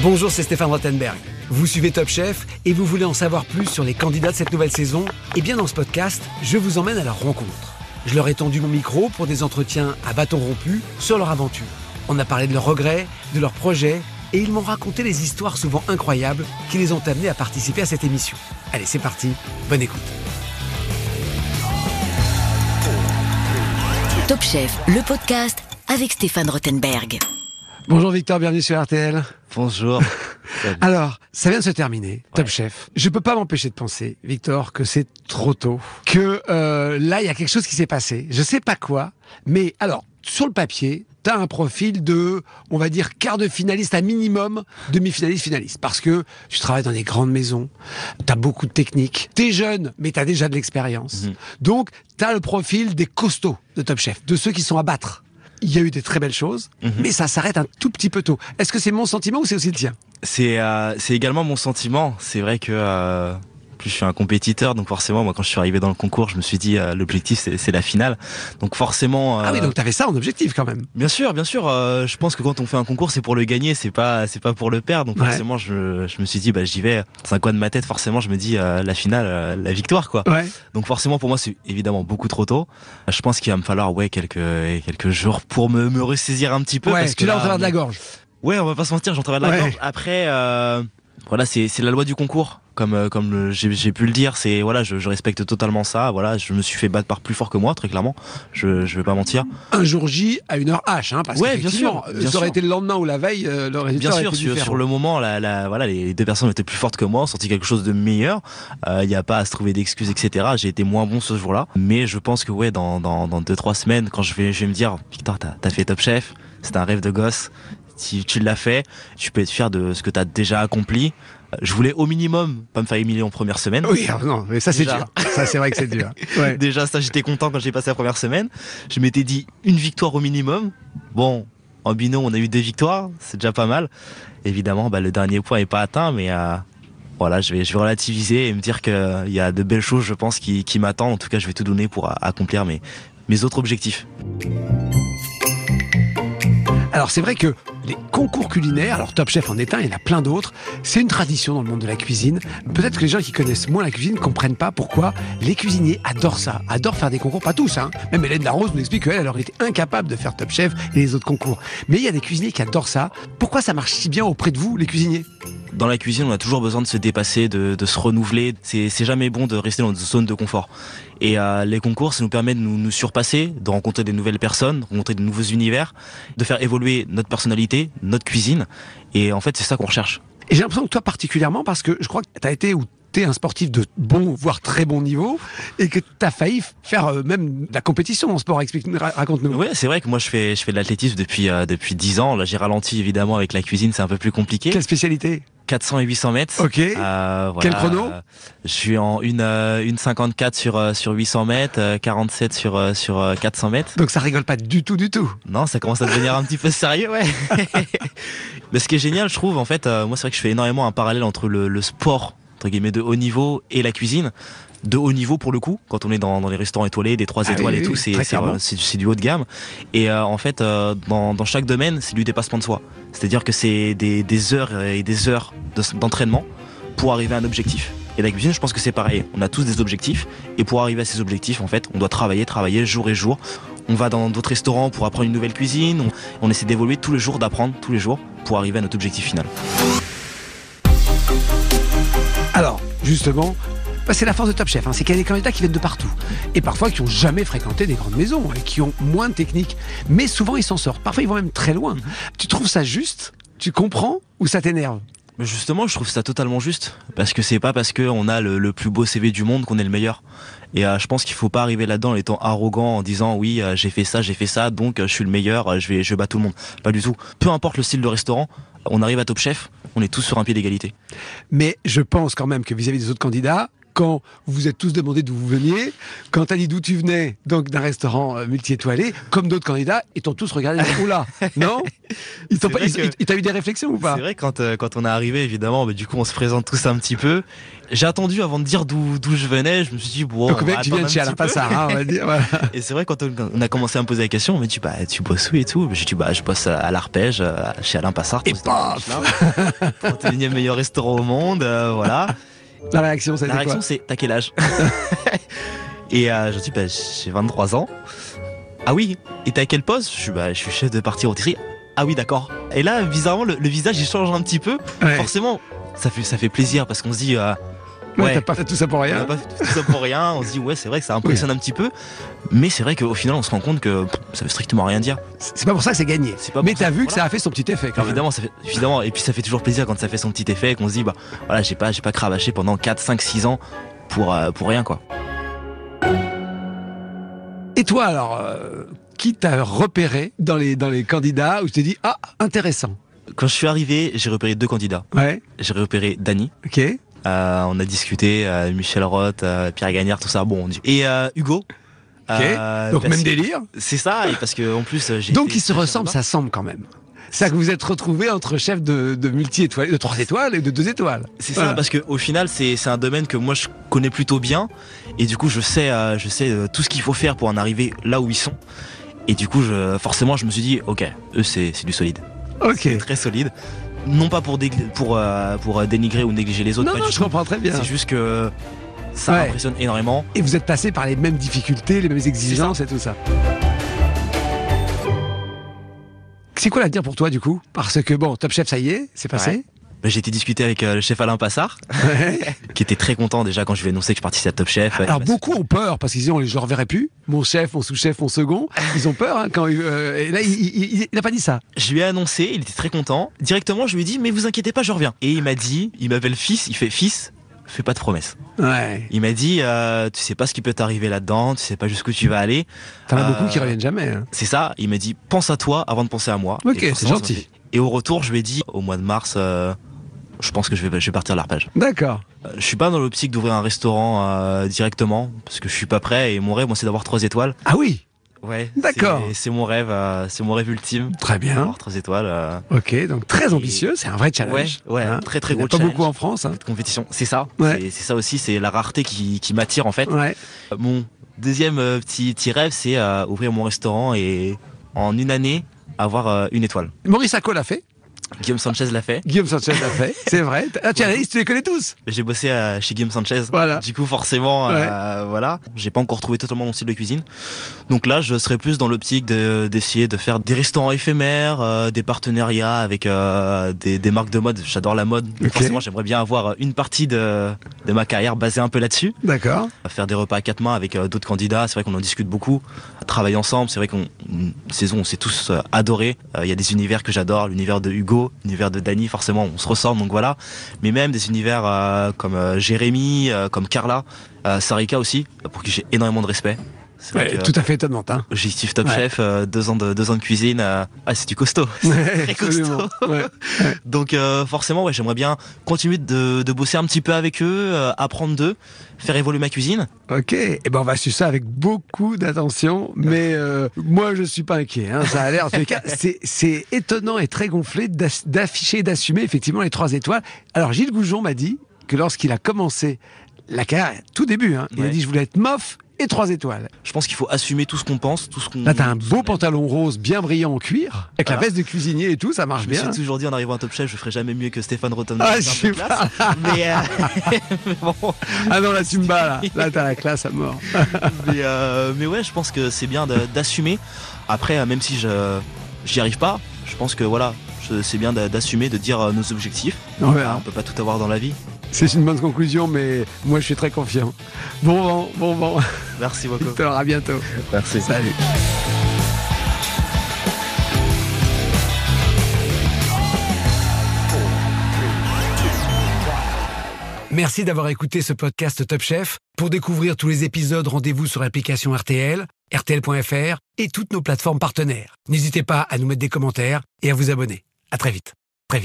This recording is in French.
Bonjour, c'est Stéphane Rottenberg. Vous suivez Top Chef et vous voulez en savoir plus sur les candidats de cette nouvelle saison? Eh bien, dans ce podcast, je vous emmène à leur rencontre. Je leur ai tendu mon micro pour des entretiens à bâton rompu sur leur aventure. On a parlé de leurs regrets, de leurs projets et ils m'ont raconté les histoires souvent incroyables qui les ont amenés à participer à cette émission. Allez, c'est parti, bonne écoute. Top Chef, le podcast avec Stéphane Rottenberg. Bonjour Victor, bienvenue sur RTL. Bonjour. Alors, ça vient de se terminer, Top Chef. Je peux pas m'empêcher de penser, Victor, que c'est trop tôt, que euh, là il y a quelque chose qui s'est passé. Je sais pas quoi, mais alors sur le papier, tu as un profil de, on va dire, quart de finaliste à minimum, demi-finaliste, finaliste. Parce que tu travailles dans des grandes maisons, tu as beaucoup de techniques, tu es jeune, mais tu as déjà de l'expérience. Mhm. Donc, tu as le profil des costauds de Top Chef, de ceux qui sont à battre. Il y a eu des très belles choses, Mhm. mais ça s'arrête un tout petit peu tôt. Est-ce que c'est mon sentiment ou c'est aussi le tien? C'est euh, c'est également mon sentiment. C'est vrai que euh, plus je suis un compétiteur, donc forcément, moi, quand je suis arrivé dans le concours, je me suis dit euh, l'objectif c'est c'est la finale. Donc forcément. Ah oui, euh, donc tu avais ça en objectif quand même. Bien sûr, bien sûr. euh, je pense que quand on fait un concours, c'est pour le gagner, c'est pas, c'est pas pour le perdre. Donc Ouais. forcément, je, je me suis dit, bah j'y vais. C'est un coin de ma tête. Forcément, je me dis euh, la finale, euh, la victoire, quoi. Ouais. Donc forcément, pour moi, c'est évidemment beaucoup trop tôt. Je pense qu'il va me falloir ouais quelques quelques jours pour me, me ressaisir un petit peu. Ouais, parce tu que l'as en travers de la gorge. Ouais, on va pas se mentir, j'en travaille de la Ouais. gorge. Après, euh, voilà, c'est c'est la loi du concours. Comme euh, comme j'ai pu le dire, c'est voilà, je, je respecte totalement ça. Voilà, je me suis fait battre par plus fort que moi, très clairement. Je je vais pas mentir. Un jour J à une heure H, hein, parce Ouais, que bien sûr, bien ça aurait sûr. été le lendemain ou la veille, euh, le résultat Bien aurait sûr, été sur, le moment, la, la, voilà, les deux personnes étaient plus fortes que moi, ont sorti quelque chose de meilleur. Il n'y a pas à se trouver d'excuses, etc. J'ai été moins bon ce jour-là, mais je pense que ouais, dans dans dans deux trois semaines, quand je vais je vais me dire, Victor, t'as as fait Top Chef, c'est un rêve de gosse. Si tu l'as fait, tu peux être fier de ce que t'as déjà accompli. Euh, Je voulais au minimum pas me faire humilier en première semaine. Oui, ah, non, mais ça c'est dur. Ça c'est vrai que c'est dur. Ouais. Déjà, ça, j'étais content quand j'ai passé la première semaine. Je m'étais dit une victoire au minimum. Bon, en binôme, on a eu deux victoires, c'est déjà pas mal. Évidemment, bah, le dernier point est pas atteint, mais euh, voilà, je vais, je vais relativiser et me dire qu'il y a de belles choses, je pense, qui, qui m'attendent. En tout cas, je vais tout donner pour euh, accomplir mes, mes autres objectifs. Alors c'est vrai que les concours culinaires, alors Top Chef en est un, il y en a plein d'autres, c'est une tradition dans le monde de la cuisine. Peut-être que les gens qui connaissent moins la cuisine ne comprennent pas pourquoi les cuisiniers adorent ça, adorent faire des concours, pas tous, hein. Même Hélène Larose nous explique qu'elle elle aurait été incapable de faire Top Chef et les autres concours. Mais il y a des cuisiniers qui adorent ça. Pourquoi ça marche si bien auprès de vous, les cuisiniers? Dans la cuisine, on a toujours besoin de se dépasser, de, de se renouveler. C'est c'est jamais bon de rester dans une zone de confort. Et euh, les concours, ça nous permet de nous, nous surpasser, de rencontrer des nouvelles personnes, de rencontrer de nouveaux univers, de faire évoluer notre personnalité, notre cuisine. Et en fait, c'est ça qu'on recherche. Et j'ai l'impression que toi particulièrement, parce que je crois que tu as été ou t'es un sportif de bon, voire très bon niveau, et que tu as failli faire euh, même de la compétition en sport. Explique, raconte-nous. Ouais, c'est vrai que moi je fais je fais de l'athlétisme depuis euh, depuis 10 ans. Là, j'ai ralenti évidemment avec la cuisine, c'est un peu plus compliqué. Quelle spécialité? 400 et 800 mètres. Ok. Euh, voilà. Quel chrono Je suis en une euh, une 54 sur euh, sur 800 mètres, euh, 47 sur sur euh, 400 mètres. Donc ça rigole pas du tout, du tout. Non, ça commence à devenir un petit peu sérieux, ouais. Mais ce qui est génial, je trouve, en fait, moi, c'est vrai que je fais énormément un parallèle entre le, le sport, entre guillemets, de haut niveau et la cuisine. De haut niveau pour le coup, quand on est dans, dans les restaurants étoilés, des 3 Ah étoiles oui, et oui, tout, c'est euh, du haut de gamme. Et euh, en fait, euh, dans, dans chaque domaine, c'est du dépassement de soi. C'est-à-dire que c'est des, des heures et des heures de- d'entraînement pour arriver à un objectif. Et la cuisine, je pense que c'est pareil. On a tous des objectifs. Et pour arriver à ces objectifs, en fait, on doit travailler, travailler jour et jour. On va dans d'autres restaurants pour apprendre une nouvelle cuisine. On, on essaie d'évoluer tous les jours, d'apprendre tous les jours pour arriver à notre objectif final. Alors, justement, bah, c'est la force de Top Chef, hein, c'est qu'il y a des candidats qui viennent de partout. Et parfois qui ont jamais fréquenté des grandes maisons et qui ont moins de technique. Mais souvent, ils s'en sortent. Parfois, ils vont même très loin. Tu trouves ça juste? Tu comprends Ou ça t'énerve? Mais Justement, je trouve ça totalement juste. Parce que c'est pas parce qu'on a le, le plus beau CV du monde qu'on est le meilleur. Et euh, je pense qu'il faut pas arriver là-dedans en étant arrogant, en disant oui, euh, j'ai fait ça, j'ai fait ça, donc euh, je suis le meilleur, je vais, je bats tout le monde. Pas du tout. Peu importe le style de restaurant, on arrive à Top Chef, on est tous sur un pied d'égalité. Mais je pense quand même que vis-à-vis des autres candidats, quand vous vous êtes tous demandé d'où vous veniez, quand t'as dit d'où tu venais, donc d'un restaurant euh, multi-étoilé, comme d'autres candidats, ils t'ont tous regardé, oula, non? Ils t'ont que- eu des réflexions ou pas? C'est vrai quand euh, quand on est arrivé évidemment, bah, du coup on se présente tous un petit peu. J'ai attendu avant de dire d'où d'où je venais. Je me suis dit bon. Donc, on mec, va tu viens de chez Alain. Passard, hein, on va dire. voilà. Et c'est vrai quand on, a commencé à me poser la question, on m'a dit bah tu bosses où et tout? J'ai dit bah je bosse à l'arpège euh, chez Alain Passard. Et Michelin. 31e meilleur restaurant au monde, euh, voilà. La réaction, a La réaction c'est t'as quel âge Et euh, je dis bah j'ai 23 ans. Ah oui. Et t'as quel poste Je suis bah je suis chef de partie rôtisserie. Ah oui d'accord. Et là bizarrement le, le visage il change un petit peu. Ouais. Forcément ça fait ça fait plaisir parce qu'on se dit euh, Ouais. T'as pas fait tout ça pour on rien n'a pas fait tout ça pour rien. On se dit ouais c'est vrai que ça impressionne un petit peu. Mais c'est vrai qu'au final on se rend compte que pff, ça veut strictement rien dire. C'est pas pour ça que c'est gagné. Pas Mais t'as vu que Voilà. ça a fait son petit effet quand. Évidemment, ça fait, évidemment, et puis ça fait toujours plaisir quand ça fait son petit effet, qu'on se dit, bah voilà, j'ai pas, j'ai pas cravaché pendant 4, 5, 6 ans pour, euh, pour rien, quoi. Et toi alors, euh, qui t'a repéré dans les, dans les candidats où tu t'es dit, ah, intéressant? Quand je suis arrivé, j'ai repéré deux candidats. Ouais, J'ai repéré Dany, ok. Euh, on a discuté, euh, Michel Roth, euh, Pierre Gagnard, tout ça, bon, on dit- et euh, Hugo. Ok. euh, Donc parce même délire. C'est ça, et parce que en plus, j'ai. Donc ils se ressemblent, ça semble quand même. C'est ça que vous êtes retrouvés entre chefs de, de multi-étoiles, de trois étoiles et de deux étoiles. C'est Voilà. ça, parce que au final, c'est c'est un domaine que moi je connais plutôt bien, et du coup, je sais, euh, je sais euh, tout ce qu'il faut faire pour en arriver là où ils sont. Et du coup, je, forcément, je me suis dit, ok, eux, c'est c'est du solide, Ok. très solide. Non pas pour, euh, pour euh, dénigrer ou négliger les autres, Non, pas non, du je tout. comprends très bien. C'est juste que ça Ouais. m'impressionne énormément. Et vous êtes passé par les mêmes difficultés, les mêmes exigences et tout ça. C'est quoi l'avenir pour toi du coup? Parce que bon, Top Chef, ça y est, c'est passé. J'ai été discuter avec euh, le chef Alain Passard, Ouais. qui était très content déjà quand je lui ai annoncé que je participais à Top Chef. Alors beaucoup ont peur parce qu'ils disent je le reverrai plus. Mon chef, mon sous-chef, mon second, ils ont peur hein, quand euh, et là il, il, il- il a pas dit ça. Je lui ai annoncé, il était très content. Directement, je lui ai dit, mais vous inquiétez pas, je reviens. Et il m'a dit, il m'appelle fils, il fait fils, fais pas de promesses. Ouais. Il m'a dit, euh, tu sais pas ce qui peut t'arriver là-dedans, tu sais pas jusqu'où tu vas aller. T'en as Euh, beaucoup qui reviennent jamais. hein. C'est ça, il m'a dit, pense à toi avant de penser à moi. Ok, c'est gentil. Et au retour, je lui ai dit, au mois de mars, euh, je pense que je vais, je vais partir à l'arpège. D'accord. Euh, Je suis pas dans l'optique d'ouvrir un restaurant euh, directement, parce que je suis pas prêt, et mon rêve, moi, c'est d'avoir trois étoiles. Ah oui. Ouais. D'accord. c'est- mon rêve, euh, c'est mon rêve ultime. Très bien. Avoir trois étoiles. euh, Ok, donc très ambitieux, c'est un vrai challenge. Ouais, ouais, très, très Il en a gros Pas challenge. beaucoup en France. Hein. compétition. C'est ça. Ouais. C'est- ça aussi, c'est la rareté qui, qui m'attire en fait. Ouais. Mon deuxième petit, petit rêve, c'est ouvrir mon restaurant et en une année avoir une étoile. Maurice Acco l'a fait. Guillaume Sanchez l'a fait. Guillaume Sanchez l'a fait. C'est vrai. Ah, tu, as- tu les connais tous. J'ai bossé euh, chez Guillaume Sanchez. Voilà. Du coup, forcément, euh, voilà. J'ai pas encore trouvé totalement mon style de cuisine. Donc là, je serais plus dans l'optique de- d'essayer de, faire des restaurants éphémères, euh, des partenariats avec des, des marques de mode. J'adore la mode. Donc Ok. Forcément, j'aimerais bien avoir une partie de, de ma carrière basée un peu là-dessus. D'accord. faire des repas à quatre mains avec d'autres candidats. C'est vrai qu'on en discute beaucoup, travailler ensemble. C'est vrai qu'on saison, on s'est tous adorés. Euh, Il y a des univers que j'adore, l'univers de Hugo, l'univers de Dany. Forcément, on se ressemble, donc voilà. Mais même des univers euh, comme euh, Jérémy, euh, comme Carla, Sarika aussi, pour qui j'ai énormément de respect. Ouais, que, tout à fait étonnante. Hein. Objectif Top Ouais. Chef, euh, deux ans de deux ans de cuisine. euh, ah, c'est du costaud. très costaud. Donc euh, forcément, j'aimerais bien continuer de, de bosser un petit peu avec eux, apprendre d'eux, faire évoluer ma cuisine. Ok, et ben on va suivre ça avec beaucoup d'attention, mais moi je suis pas inquiet. Hein, ça a l'air, en les cas, c'est c'est étonnant et très gonflé d'afficher, et d'assumer effectivement les trois étoiles. Alors Gilles Goujon m'a dit que lorsqu'il a commencé la carrière, tout début, hein, il a dit je voulais être mof et trois étoiles. Je pense qu'il faut assumer tout ce qu'on pense, tout ce qu'on. Là t'as un beau pantalon rose bien brillant en cuir, avec la veste de cuisinier et tout, ça marche Je bien. suis toujours dit en arrivant à Top Chef, je ferai jamais mieux que Stéphane Rotten. Ah, je classe. pas. Mais, euh, mais bon, Ah non, là tu me bats là, là t'as la classe à mort. mais, euh, mais ouais, je pense que c'est bien d'assumer. Après, même si je j'y arrive pas, je pense que voilà, c'est bien d'a- d'assumer, de dire euh, nos objectifs. On peut pas tout avoir dans la vie. C'est une bonne conclusion, mais moi je suis très confiant. Bon vent, bon vent. Merci beaucoup. Victor, à bientôt. Merci. Salut. Merci d'avoir écouté ce podcast Top Chef. Pour découvrir tous les épisodes, rendez-vous sur l'application RTL, RTL.fr et toutes nos plateformes partenaires. N'hésitez pas à nous mettre des commentaires et à vous abonner. À très vite.